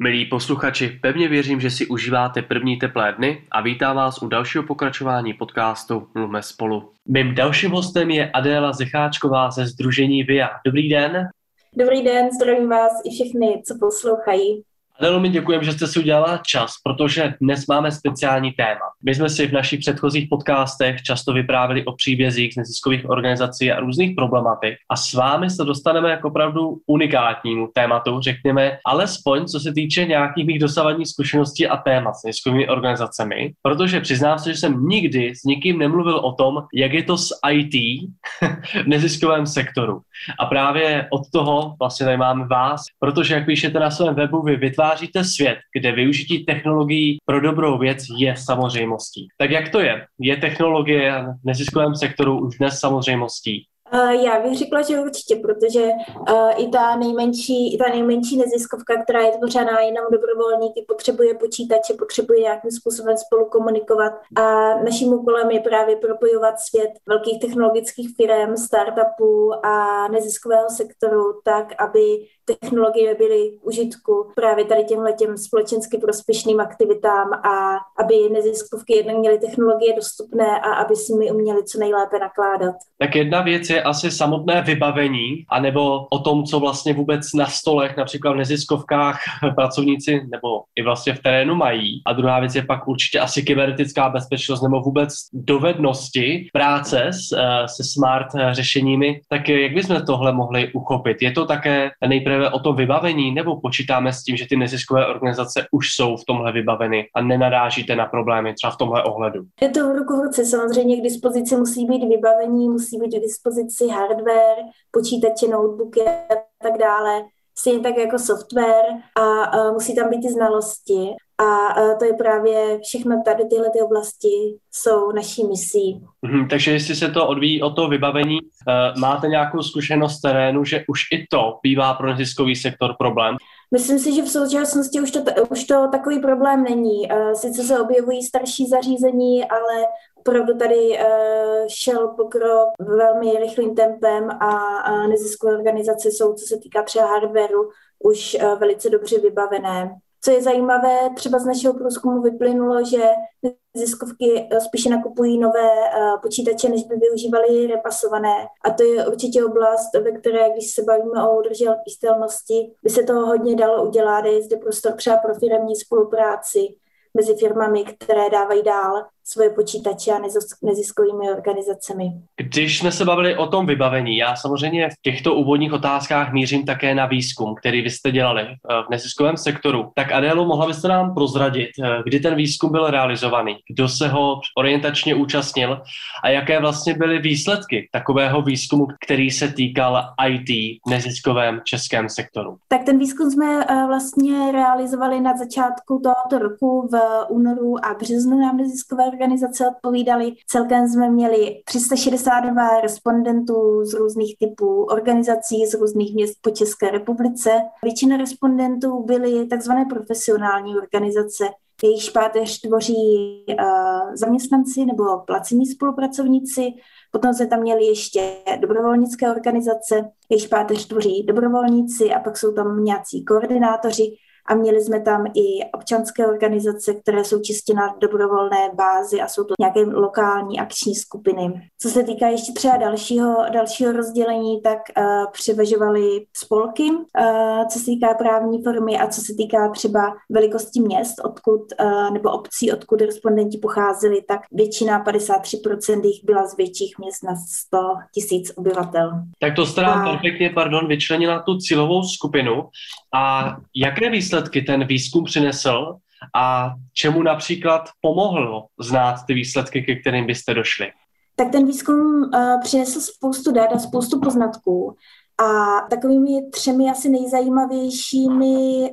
Milí posluchači, pevně věřím, že si užíváte první teplé dny a vítám vás u dalšího pokračování podcastu Mluvme spolu. Mým dalším hostem je Adéla Zecháčková ze Združení VIA. Dobrý den. Dobrý den, zdravím vás i všechny, co poslouchají. Adelo, mi děkujeme, že jste si udělala čas, protože dnes máme speciální téma. My jsme si v našich předchozích podcastech často vyprávěli o příbězích z neziskových organizací a různých problematik a s vámi se dostaneme jako opravdu unikátnímu tématu, řekněme, alespoň co se týče nějakých mých dosavadních zkušeností a témat s neziskovými organizacemi, protože přiznám se, že jsem nikdy s nikým nemluvil o tom, jak je to s IT neziskovém sektoru. A právě od toho vlastně tady máme vás, protože jak píšete na svém webu, vy vytváříte svět, kde využití technologií pro dobrou věc je samozřejmostí. Tak jak to je? Je technologie v neziskovém sektoru už dnes samozřejmostí? Já bych řekla, že určitě, protože uh, i ta nejmenší, i ta nejmenší neziskovka, která je tvořená jenom dobrovolníky, potřebuje počítače, potřebuje nějakým způsobem spolu komunikovat. A naším úkolem je právě propojovat svět velkých technologických firm, startupů a neziskového sektoru tak, aby technologie byly užitku právě tady těmhle těm společensky prospěšným aktivitám a aby neziskovky jednak měly technologie dostupné a aby si mi uměli co nejlépe nakládat. Tak jedna věc je asi samotné vybavení, anebo o tom, co vlastně vůbec na stolech, například v neziskovkách pracovníci nebo i vlastně v terénu mají. A druhá věc je pak určitě asi kybernetická bezpečnost nebo vůbec dovednosti práce s, eh, se smart eh, řešeními. Tak jak bychom tohle mohli uchopit? Je to také nejprve o tom vybavení, nebo počítáme s tím, že ty neziskové organizace už jsou v tomhle vybaveny a nenarážíte na problémy třeba v tomhle ohledu? Je to v ruku v ruce. Samozřejmě k dispozici musí být vybavení, musí být k dispozici hardware, počítače, notebooky a tak dále stejně tak jako software a, a musí tam být i znalosti. A, a to je právě všechno tady tyhle ty oblasti jsou naší misí. Mhm, takže jestli se to odvíjí od toho vybavení, uh, máte nějakou zkušenost z terénu, že už i to bývá pro neziskový sektor problém? Myslím si, že v současnosti už to, už to takový problém není. Uh, sice se objevují starší zařízení, ale opravdu tady uh, šel pokrok velmi rychlým tempem a, neziskové organizace jsou, co se týká třeba hardwareu, už uh, velice dobře vybavené. Co je zajímavé, třeba z našeho průzkumu vyplynulo, že ziskovky spíše nakupují nové počítače, než by využívali repasované. A to je určitě oblast, ve které, když se bavíme o udržitelnosti, by se toho hodně dalo udělat. Je zde prostor třeba pro firmní spolupráci mezi firmami, které dávají dál svoje počítače a neziskovými organizacemi. Když jsme se bavili o tom vybavení, já samozřejmě v těchto úvodních otázkách mířím také na výzkum, který vy jste dělali eh, v neziskovém sektoru. Tak Adélo, mohla byste nám prozradit, eh, kdy ten výzkum byl realizovaný, kdo se ho orientačně účastnil a jaké vlastně byly výsledky takového výzkumu, který se týkal IT v neziskovém českém sektoru? Tak ten výzkum jsme eh, vlastně realizovali na začátku tohoto roku v únoru a březnu nám neziskové organizace odpovídaly. Celkem jsme měli 362 respondentů z různých typů organizací, z různých měst po České republice. Většina respondentů byly takzvané profesionální organizace, jejich páteř tvoří uh, zaměstnanci nebo placení spolupracovníci. Potom se tam měli ještě dobrovolnické organizace, jejich páteř tvoří dobrovolníci a pak jsou tam nějací koordinátoři, a měli jsme tam i občanské organizace, které jsou čistě na dobrovolné bázi a jsou to nějaké lokální akční skupiny. Co se týká ještě třeba dalšího, dalšího rozdělení, tak uh, převažovaly spolky, uh, co se týká právní formy a co se týká třeba velikosti měst, odkud, uh, nebo obcí, odkud respondenti pocházeli, tak většina, 53% jich byla z větších měst na 100 tisíc obyvatel. Tak to jste nám a... perfektně, pardon, vyčlenila tu cílovou skupinu. A jaké výsledky ten výzkum přinesl a čemu například pomohlo znát ty výsledky, ke kterým byste došli? Tak ten výzkum uh, přinesl spoustu dat a spoustu poznatků. A takovými třemi asi nejzajímavějšími uh,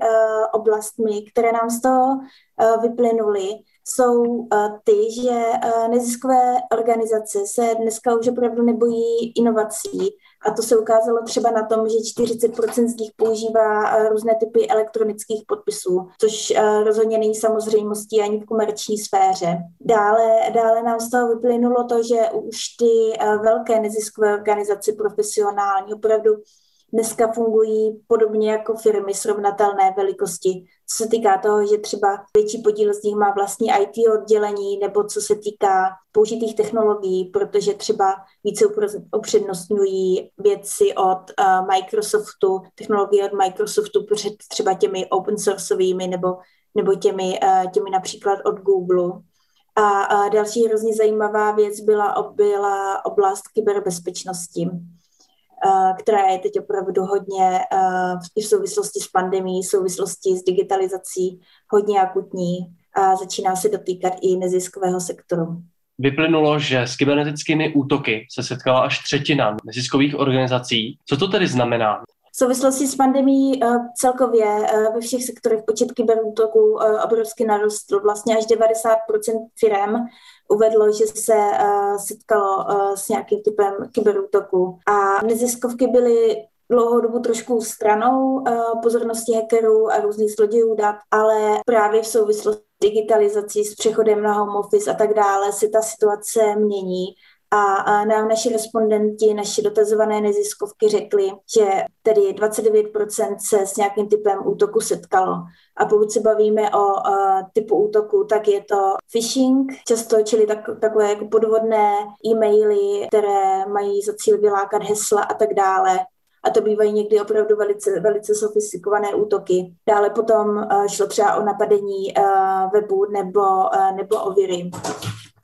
oblastmi, které nám z toho uh, vyplynuly, jsou uh, ty, že uh, neziskové organizace se dneska už opravdu nebojí inovací a to se ukázalo třeba na tom, že 40% z nich používá uh, různé typy elektronických podpisů, což rozhodně není samozřejmostí ani v komerční sféře. Dále, dále nám z toho vyplynulo to, že už ty velké neziskové organizace profesionální opravdu dneska fungují podobně jako firmy srovnatelné velikosti. Co se týká toho, že třeba větší podíl z nich má vlastní IT oddělení, nebo co se týká použitých technologií, protože třeba více upřednostňují věci od uh, Microsoftu, technologie od Microsoftu před třeba těmi open sourceovými nebo, nebo těmi, uh, těmi například od Google. A, a další hrozně zajímavá věc byla, byla oblast kyberbezpečnosti která je teď opravdu hodně i v souvislosti s pandemí, v souvislosti s digitalizací hodně akutní a začíná se dotýkat i neziskového sektoru. Vyplynulo, že s kybernetickými útoky se setkala až třetina neziskových organizací. Co to tedy znamená? V souvislosti s pandemí celkově ve všech sektorech počet kyberútoků obrovsky narostl. Vlastně až 90% firm uvedlo, že se setkalo s nějakým typem kyberútoku. A neziskovky byly dlouhou dobu trošku stranou pozornosti hackerů a různých zlodějů dat, ale právě v souvislosti digitalizací, s přechodem na home office a tak dále se ta situace mění a nám naši respondenti, naši dotazované neziskovky řekli, že tedy 29% se s nějakým typem útoku setkalo. A pokud se bavíme o uh, typu útoku, tak je to phishing, často čili tak, takové jako podvodné e-maily, které mají za cíl vylákat hesla a tak dále a to bývají někdy opravdu velice, velice sofistikované útoky. Dále potom šlo třeba o napadení webu nebo, nebo o viry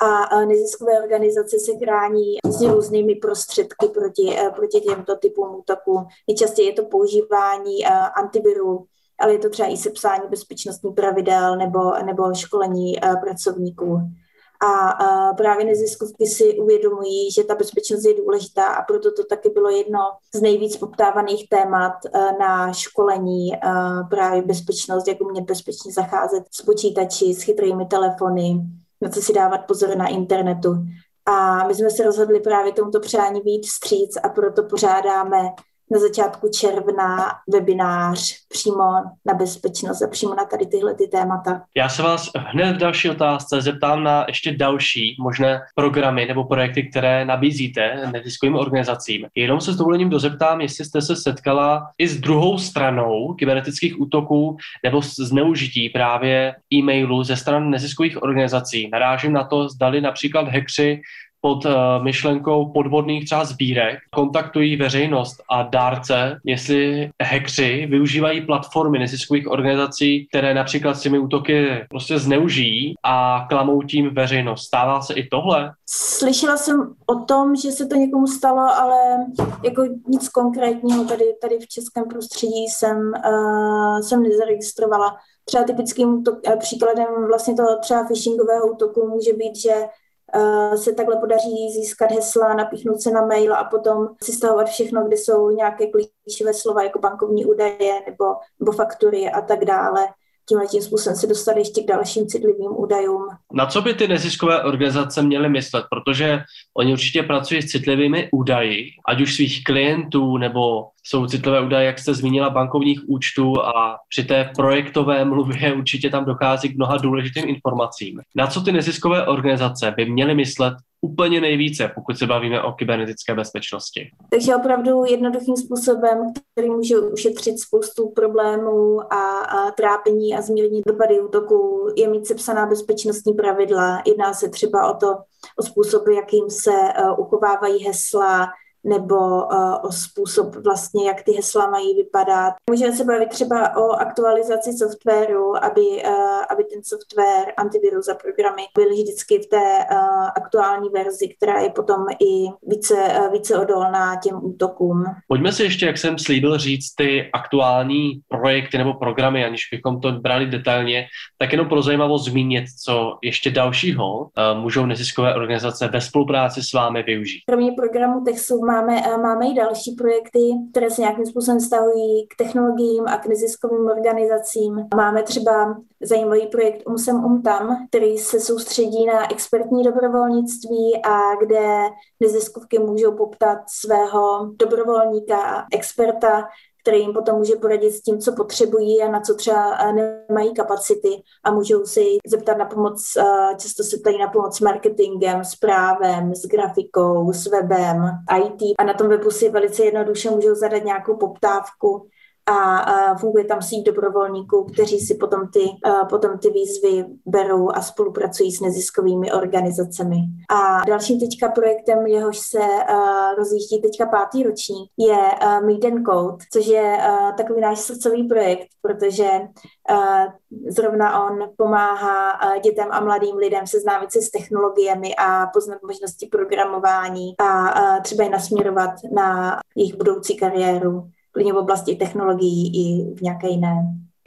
a neziskové organizace se chrání s různými prostředky proti, eh, proti těmto typům útoků. Nejčastěji je to používání eh, antivirů, ale je to třeba i sepsání bezpečnostních pravidel nebo, nebo školení eh, pracovníků. A právě neziskovky si uvědomují, že ta bezpečnost je důležitá a proto to taky bylo jedno z nejvíc poptávaných témat na školení právě bezpečnost, jak umět bezpečně zacházet s počítači, s chytrými telefony, na co si dávat pozor na internetu. A my jsme se rozhodli právě tomuto přání být vstříc a proto pořádáme na začátku června webinář přímo na bezpečnost a přímo na tady tyhle ty témata. Já se vás hned v další otázce zeptám na ještě další možné programy nebo projekty, které nabízíte neziskovým organizacím. Jenom se s dovolením dozeptám, jestli jste se setkala i s druhou stranou kybernetických útoků nebo zneužití právě e-mailů ze stran neziskových organizací. Narážím na to, zdali například hackři pod uh, myšlenkou podvodných třeba sbírek kontaktují veřejnost a dárce, jestli hackři využívají platformy neziskových organizací, které například s těmi útoky prostě zneužijí a klamou tím veřejnost. Stává se i tohle? Slyšela jsem o tom, že se to někomu stalo, ale jako nic konkrétního tady, tady v českém prostředí jsem, uh, jsem nezaregistrovala. Třeba typickým útok, eh, příkladem vlastně toho třeba phishingového útoku může být, že Eh, se takhle podaří získat hesla, napíchnout se na mail a potom si stahovat všechno, kde jsou nějaké klíčové slova jako bankovní údaje nebo, nebo faktury a tak dále tímhle tím způsobem se dostat ještě k dalším citlivým údajům. Na co by ty neziskové organizace měly myslet? Protože oni určitě pracují s citlivými údaji, ať už svých klientů nebo jsou citlivé údaje, jak jste zmínila, bankovních účtů a při té projektové mluvě určitě tam dochází k mnoha důležitým informacím. Na co ty neziskové organizace by měly myslet úplně nejvíce, pokud se bavíme o kybernetické bezpečnosti? Takže opravdu jednoduchým způsobem, který může ušetřit spoustu problémů a, a trápení a zmírnit dopady útoku, je mít sepsaná bezpečnostní pravidla. Jedná se třeba o to, o způsoby, jakým se uh, uchovávají hesla, nebo uh, o způsob vlastně, jak ty hesla mají vypadat. Můžeme se bavit třeba o aktualizaci softwaru, aby, uh, aby ten software, antivirus a programy byly vždycky v té uh, aktuální verzi, která je potom i více, uh, více odolná těm útokům. Pojďme si ještě, jak jsem slíbil, říct ty aktuální projekty nebo programy, aniž bychom to brali detailně, tak jenom pro zajímavost zmínit, co ještě dalšího uh, můžou neziskové organizace ve spolupráci s vámi využít. Kromě programu TechSoup máme, eh, máme i další projekty, které se nějakým způsobem vztahují k technologiím a k neziskovým organizacím. Máme třeba zajímavý projekt Umsem Umtam, který se soustředí na expertní dobrovolnictví a kde neziskovky můžou poptat svého dobrovolníka, experta, který jim potom může poradit s tím, co potřebují a na co třeba nemají kapacity a můžou si zeptat na pomoc, často se ptají na pomoc s marketingem, s právem, s grafikou, s webem, IT a na tom webu si velice jednoduše můžou zadat nějakou poptávku a funguje tam síť dobrovolníků, kteří si potom ty, potom ty výzvy berou a spolupracují s neziskovými organizacemi. A dalším teďka projektem, jehož se rozjíždí teďka pátý ročník, je Meet and Code, což je takový náš srdcový projekt, protože zrovna on pomáhá dětem a mladým lidem seznámit se s technologiemi a poznat možnosti programování a třeba je nasměrovat na jejich budoucí kariéru klidně v oblasti technologií i v nějaké jiné.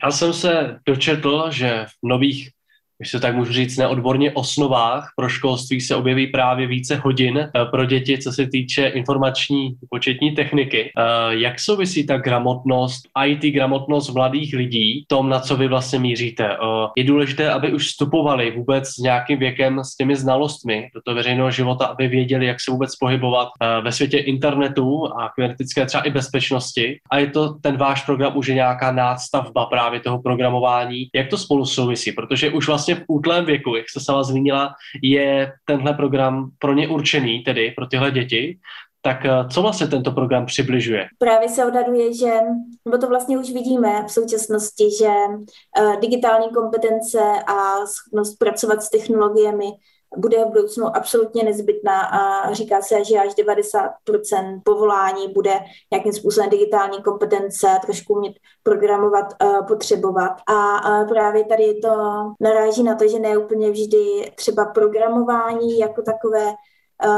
Já jsem se dočetl, že v nových když se tak můžu říct, neodborně osnovách pro školství se objeví právě více hodin eh, pro děti, co se týče informační početní techniky. Eh, jak souvisí ta gramotnost, IT gramotnost mladých lidí, tom, na co vy vlastně míříte? Eh, je důležité, aby už vstupovali vůbec s nějakým věkem s těmi znalostmi do toho veřejného života, aby věděli, jak se vůbec pohybovat ve světě internetu a kybernetické třeba i bezpečnosti. A je to ten váš program už je nějaká nástavba právě toho programování. Jak to spolu souvisí? Protože už vlastně vlastně v útlém věku, jak se sama zmínila, je tenhle program pro ně určený, tedy pro tyhle děti, tak eh, co vlastně tento program přibližuje? Právě se odhaduje, že, nebo to vlastně už vidíme v současnosti, že uh, digitální kompetence a schopnost pracovat s technologiemi bude v budoucnu absolutně nezbytná a říká se, že až 90% povolání bude nějakým způsobem digitální kompetence, trošku umět programovat, potřebovat. A právě tady to naráží na to, že ne úplně vždy třeba programování jako takové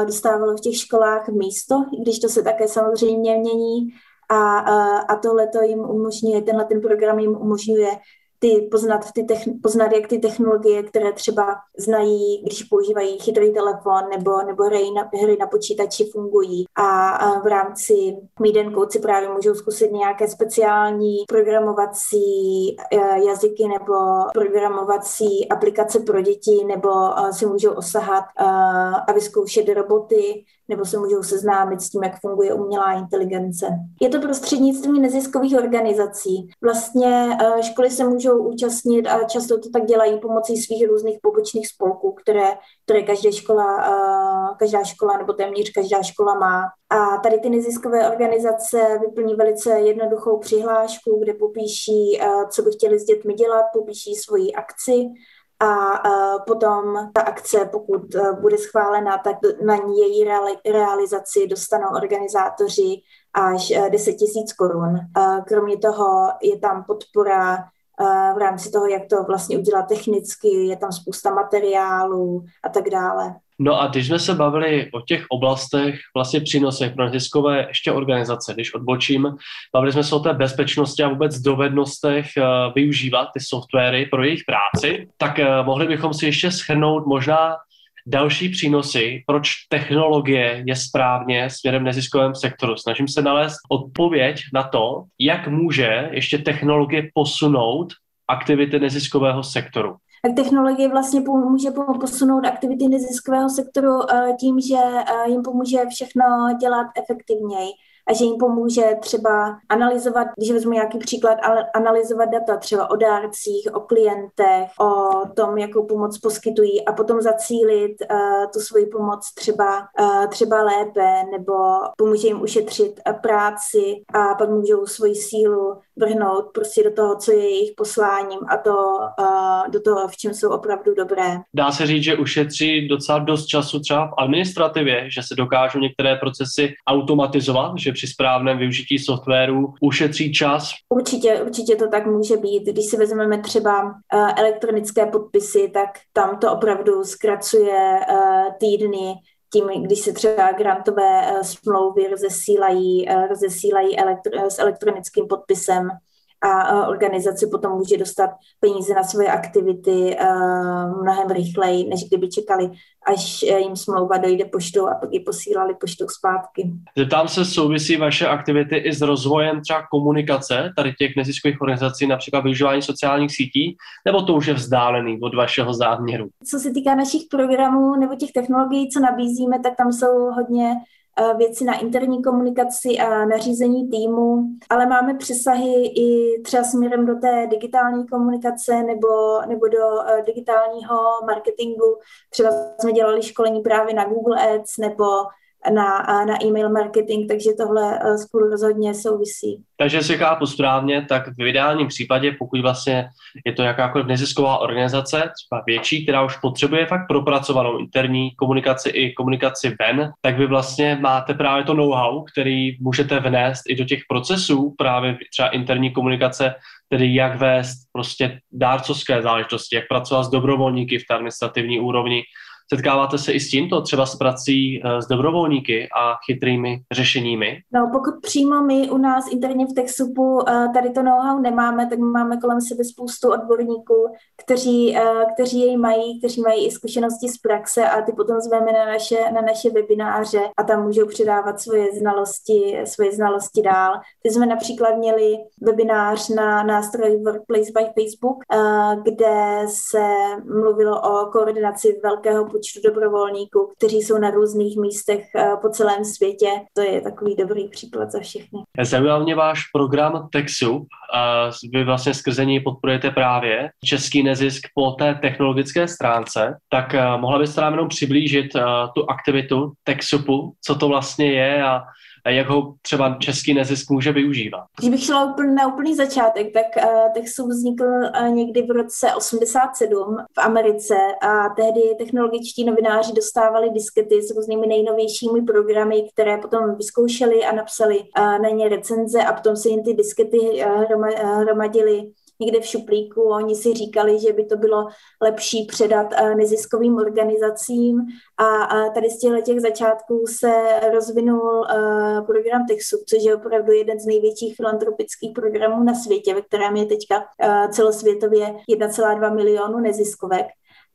dostávalo v těch školách místo, i když to se také samozřejmě mění. A, a tohle to jim umožňuje, tenhle ten program jim umožňuje ty poznat, ty techn, poznat, jak ty technologie, které třeba znají, když používají chytrý telefon nebo, nebo hry na, hry na počítači fungují. A, a v rámci Meet si právě můžou zkusit nějaké speciální programovací e, jazyky nebo programovací aplikace pro děti nebo si můžou osahat a vyzkoušet roboty nebo se můžou seznámit s tím, jak funguje umělá inteligence. Je to prostřednictvím neziskových organizací. Vlastně eh, školy se můžou účastnit a často to tak dělají pomocí svých různých pobočných spolků, které, které každá škola, každá škola nebo téměř každá škola má. A tady ty neziskové organizace vyplní velice jednoduchou přihlášku, kde popíší, co by chtěli s dětmi dělat, popíší svoji akci a potom ta akce, pokud bude schválena, tak na její realizaci dostanou organizátoři až 10 e, tisíc korun. Kromě toho je tam podpora v rámci toho, jak to vlastně udělat technicky, je tam spousta materiálů a tak dále. No a když jsme se bavili o těch oblastech, vlastně přínosech pro neziskové ještě organizace, když odbočím, bavili jsme se o té bezpečnosti a vůbec dovednostech uh, využívat ty softwary pro jejich práci, tak uh, mohli bychom si ještě schrnout možná další přínosy, proč technologie je správně směrem neziskovém sektoru. Snažím se nalézt odpověď na to, jak může ještě technologie posunout aktivity neziskového sektoru tak technologie vlastně může posunout aktivity neziskového sektoru eh, tím, že eh, jim pomůže všechno dělat efektivněji a že jim pomůže třeba analyzovat, když vezmu nějaký příklad, analyzovat data třeba o dárcích, o klientech, o tom, jakou pomoc poskytují a potom zacílit uh, tu svoji pomoc třeba, uh, třeba lépe nebo pomůže jim ušetřit uh, práci a pak můžou svoji sílu vrhnout prostě do toho, co je jejich posláním a to uh, do toho, v čem jsou opravdu dobré. Dá se říct, že ušetří docela dost času třeba v administrativě, že se dokážou některé procesy automatizovat, že při správném využití softwaru ušetří čas? Určitě, určitě to tak může být. Když si vezmeme třeba uh, elektronické podpisy, tak tam to opravdu zkracuje uh, týdny tím, když se třeba grantové uh, smlouvy rozesílají, rozesílají elektro- s elektronickým podpisem, a organizace potom může dostat peníze na svoje aktivity mnohem rychleji, než kdyby čekali, až e, jim smlouva dojde poštou a pak ji posílali poštou zpátky. Zeptám se, souvisí vaše aktivity i s rozvojem třeba komunikace tady těch neziskových organizací, například využívání sociálních sítí, nebo to už je vzdálený od vašeho záměru? Co se týká našich programů nebo těch technologií, co nabízíme, tak tam jsou hodně věci na interní komunikaci a nařízení týmu, ale máme přesahy i třeba směrem do té digitální komunikace nebo, nebo do digitálního marketingu. Třeba jsme dělali školení právě na Google Ads nebo na, na e-mail marketing, takže tohle eh, spolu rozhodně souvisí. Takže si chápu správně, tak v ideálním případě, pokud vlastně je to jakákoliv nezisková organizace, třeba větší, která už potřebuje fakt propracovanou interní komunikaci i komunikaci ven, tak vy vlastně máte právě to know-how, který můžete vnést i do těch procesů právě třeba interní komunikace, tedy jak vést prostě dárcovské záležitosti, jak pracovat s dobrovolníky v té administrativní úrovni, Setkáváte se i s tímto, třeba s prací eh, s dobrovolníky a chytrými řešeními? No, pokud přímo my u nás interně v TechSupu eh, tady to know-how nemáme, tak máme kolem sebe spoustu odborníků, kteří, eh, kteří jej mají, kteří mají i zkušenosti z praxe a ty potom zveme na naše, na naše webináře a tam můžou předávat svoje znalosti, svoje znalosti dál. Teď jsme například měli webinář na nástroj Workplace by Facebook, kde se mluvilo o koordinaci velkého počtu dobrovolníků, kteří jsou na různých místech eh, po celém světě. To je takový dobrý příklad za všechny. Zajímá mě váš program Texu. Vy vlastně skrze něj podporujete právě český nezisk po té technologické stránce. Tak eh, mohla byste nám jenom přiblížit eh, tu aktivitu Texupu, co to vlastně je a jak ho třeba český nezisk může využívat? Když bych šla úplně na úplný začátek, tak uh, Texu vznikl uh, někdy v roce 87 v Americe a tehdy technologičtí novináři dostávali diskety s různými nejnovějšími programy, které potom vyzkoušeli a napsali uh, na ně recenze a potom se jim ty diskety hromadily někde v šuplíku. Oni si říkali, že by to bylo lepší předat eh, neziskovým organizacím a tady z těchto těch začátků se rozvinul eh, program Texu, což je opravdu jeden z největších filantropických programů na světě, ve kterém je teďka eh, celosvětově 1,2 milionu neziskovek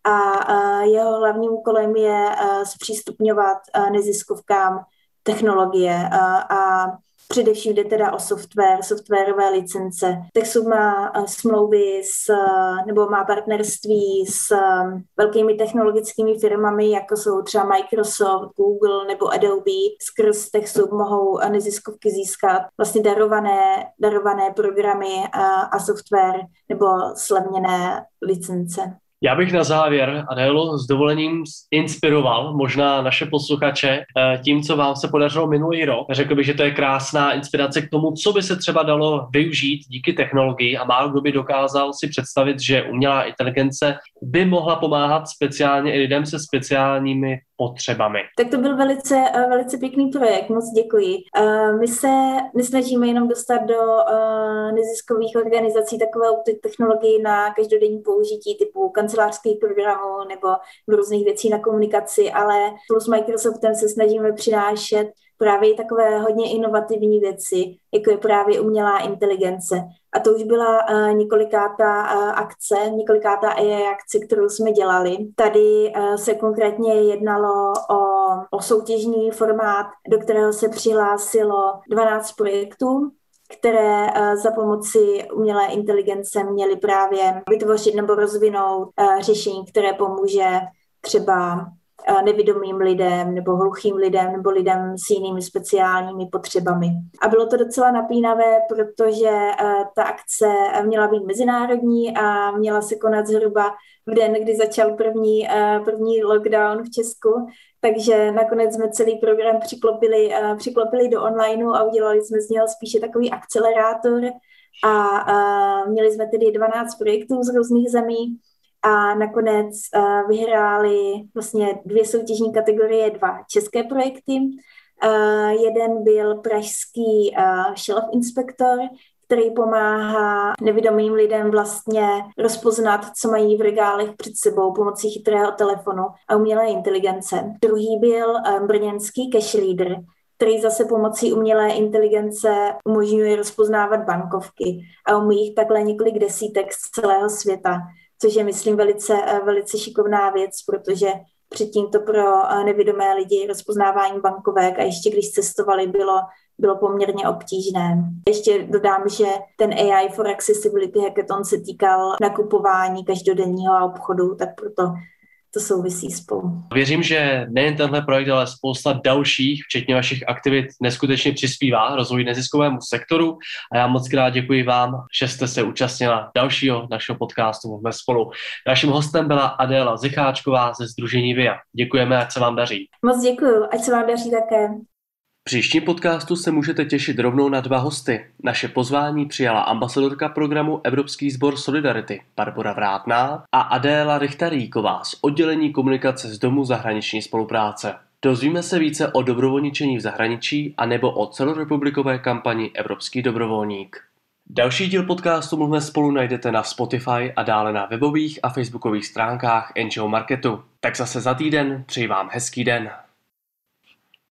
a jeho hlavním úkolem je zpřístupňovat neziskovkám technologie a Především jde teda o software, softwarové licence. Texu má eh, smlouvy s, eh, nebo má partnerství s eh, velkými technologickými firmami, jako jsou třeba Microsoft, Google nebo Adobe. Skrz Texu mohou neziskovky získat vlastně darované, darované programy a, a software nebo slevněné licence. Já bych na závěr, Adélo, s dovolením inspiroval možná naše posluchače eh, tím, co vám se podařilo minulý rok. Řekl bych, že to je krásná inspirace k tomu, co by se třeba dalo využít díky technologii a málo kdo by dokázal si představit, že umělá inteligence by mohla pomáhat speciálně i lidem se speciálními potřebami. Tak to byl velice, eh, velice pěkný projekt, moc děkuji. Eh, my se nesnažíme jenom dostat do eh, neziskových organizací takovou technologii na každodenní použití typu kancelářských programů nebo různých věcí na komunikaci, ale plus Microsoftem se snažíme přinášet právě takové hodně inovativní věci, jako je právě umělá inteligence. A to už byla uh, několikátá uh, akce, několikátá AI akce, kterou jsme dělali. Tady uh, se konkrétně jednalo o, o soutěžní formát, do kterého se přihlásilo 12 projektů, které za pomoci umělé inteligence měly právě vytvořit nebo rozvinout řešení, které pomůže třeba nevidomým lidem nebo hluchým lidem nebo lidem s jinými speciálními potřebami. A bylo to docela napínavé, protože eh, ta akce měla být mezinárodní a měla se konat zhruba v den, kdy začal první, eh, první lockdown v Česku, takže nakonec jsme celý program přiklopili, eh, přiklopili do onlineu a udělali jsme z něho spíše takový akcelerátor. A měli jsme tedy 12 projektů z různých zemí a nakonec uh, vyhráli vlastně dvě soutěžní kategorie, dva české projekty. Uh, jeden byl pražský uh, shelf inspektor, který pomáhá nevidomým lidem vlastně rozpoznat, co mají v regálech před sebou pomocí chytrého telefonu a umělé inteligence. Druhý byl um, brněnský cash leader, který zase pomocí umělé inteligence umožňuje rozpoznávat bankovky a umí jich takhle několik desítek z celého světa což je, myslím, velice, eh, velice šikovná věc, protože předtím to pro eh, nevědomé lidi rozpoznávání bankovek a ještě když cestovali, bylo, bylo poměrně obtížné. Ještě dodám, že ten AI for Accessibility Hackathon se týkal nakupování každodenního obchodu, tak proto to souvisí spolu. Věřím, že nejen tenhle projekt, ale spousta dalších, včetně vašich aktivit, neskutečně přispívá rozvoji neziskovému sektoru a já moc krát děkuji vám, že jste se účastnila dalšího našeho podcastu Mluvme spolu. Naším hostem byla Adéla Zicháčková ze Združení VIA. Děkujeme, ať se vám daří. Moc děkuji, ať se vám daří také. Příštím podcastu se můžete těšit rovnou na dva hosty. Naše pozvání přijala ambasadorka programu Evropský sbor Solidarity Barbara Vrátná a Adéla Richtaríková z oddělení komunikace z Domu zahraniční spolupráce. Dozvíme se více o dobrovolničení v zahraničí a nebo o celorepublikové kampani Evropský dobrovolník. Další díl podcastu Mluvme spolu najdete na Spotify a dále na webových a facebookových stránkách NGO Marketu. Tak zase za týden, přeji vám hezký den.